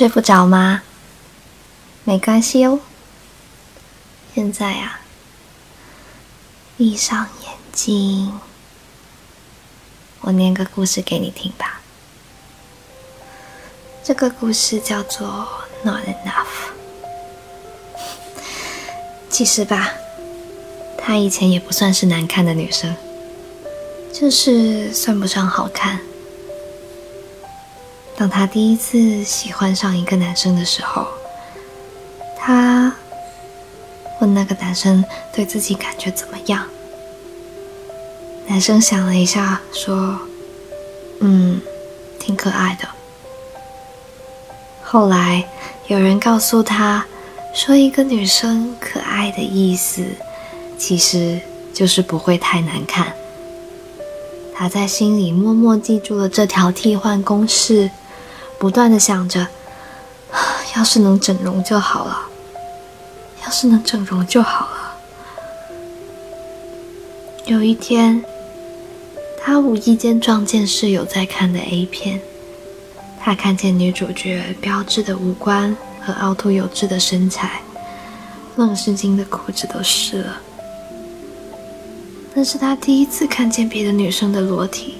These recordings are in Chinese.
睡不着吗？没关系哦。现在啊，闭上眼睛，我念个故事给你听吧。这个故事叫做《Not Enough》。其实吧，她以前也不算是难看的女生，就是算不上好看。当她第一次喜欢上一个男生的时候，她问那个男生对自己感觉怎么样。男生想了一下，说：“嗯，挺可爱的。”后来有人告诉他，说一个女生可爱的意思，其实就是不会太难看。他在心里默默记住了这条替换公式。不断的想着，要是能整容就好了，要是能整容就好了。有一天，他无意间撞见室友在看的 A 片，他看见女主角标致的五官和凹凸有致的身材，愣是惊得裤子都湿了。那是他第一次看见别的女生的裸体。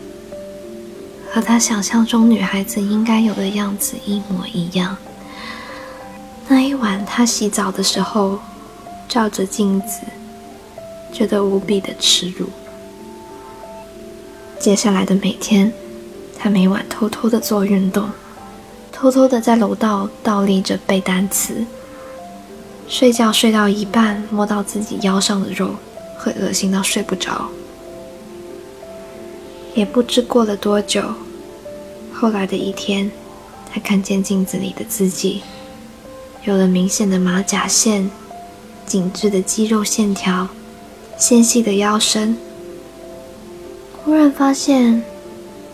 和他想象中女孩子应该有的样子一模一样。那一晚，他洗澡的时候，照着镜子，觉得无比的耻辱。接下来的每天，他每晚偷偷的做运动，偷偷的在楼道倒立着背单词。睡觉睡到一半，摸到自己腰上的肉，会恶心到睡不着。也不知过了多久，后来的一天，他看见镜子里的自己，有了明显的马甲线、紧致的肌肉线条、纤细的腰身。忽然发现，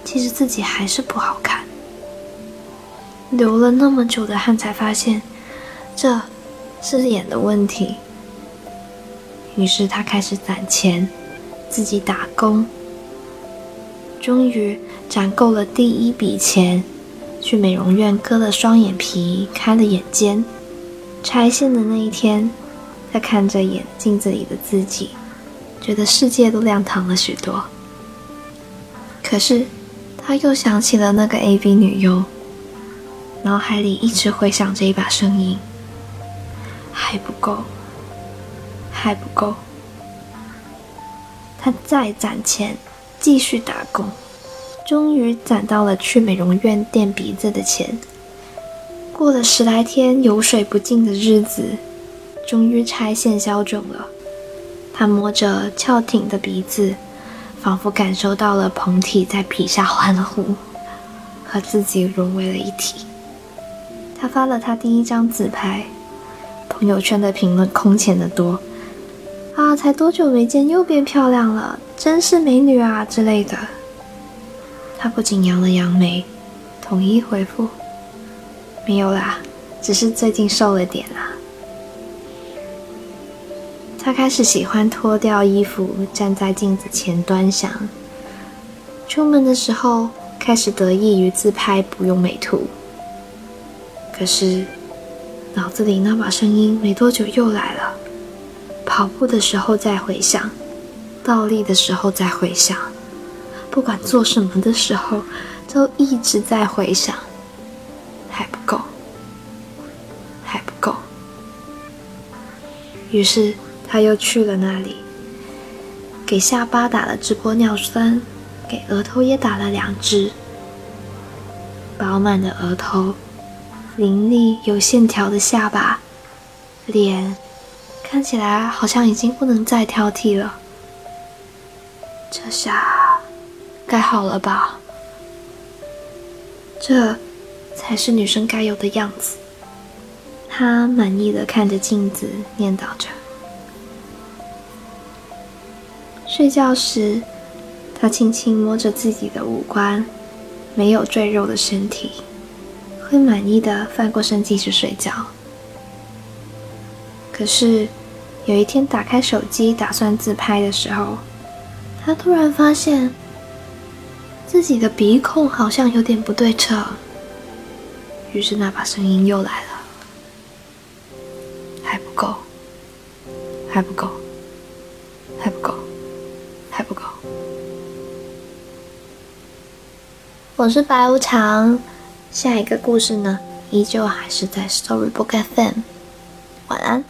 其实自己还是不好看。流了那么久的汗，才发现这是脸的问题。于是他开始攒钱，自己打工。终于攒够了第一笔钱，去美容院割了双眼皮，开了眼尖。拆线的那一天，他看着眼镜子里的自己，觉得世界都亮堂了许多。可是，他又想起了那个 A.V. 女优，脑海里一直回响着一把声音：“还不够，还不够。”他再攒钱。继续打工，终于攒到了去美容院垫鼻子的钱。过了十来天油水不进的日子，终于拆线消肿了。他摸着翘挺的鼻子，仿佛感受到了膨体在皮下欢呼，和自己融为了一体。他发了他第一张自拍，朋友圈的评论空前的多。啊，才多久没见，又变漂亮了，真是美女啊之类的。他不仅扬了扬眉，统一回复：“没有啦，只是最近瘦了点啦。”他开始喜欢脱掉衣服，站在镜子前端详。出门的时候，开始得意于自拍不用美图。可是，脑子里那把声音没多久又来了。跑步的时候再回想，倒立的时候再回想，不管做什么的时候，都一直在回想，还不够，还不够。于是他又去了那里，给下巴打了直玻尿酸，给额头也打了两支。饱满的额头，凌厉有线条的下巴，脸。看起来好像已经不能再挑剔了，这下该好了吧？这才是女生该有的样子。她满意的看着镜子，念叨着。睡觉时，她轻轻摸着自己的五官，没有赘肉的身体，会满意的翻过身继续睡觉。可是，有一天打开手机打算自拍的时候，他突然发现自己的鼻孔好像有点不对称。于是那把声音又来了。还不够，还不够，还不够，还不够。我是白无常，下一个故事呢，依旧还是在 Storybook FM。晚安。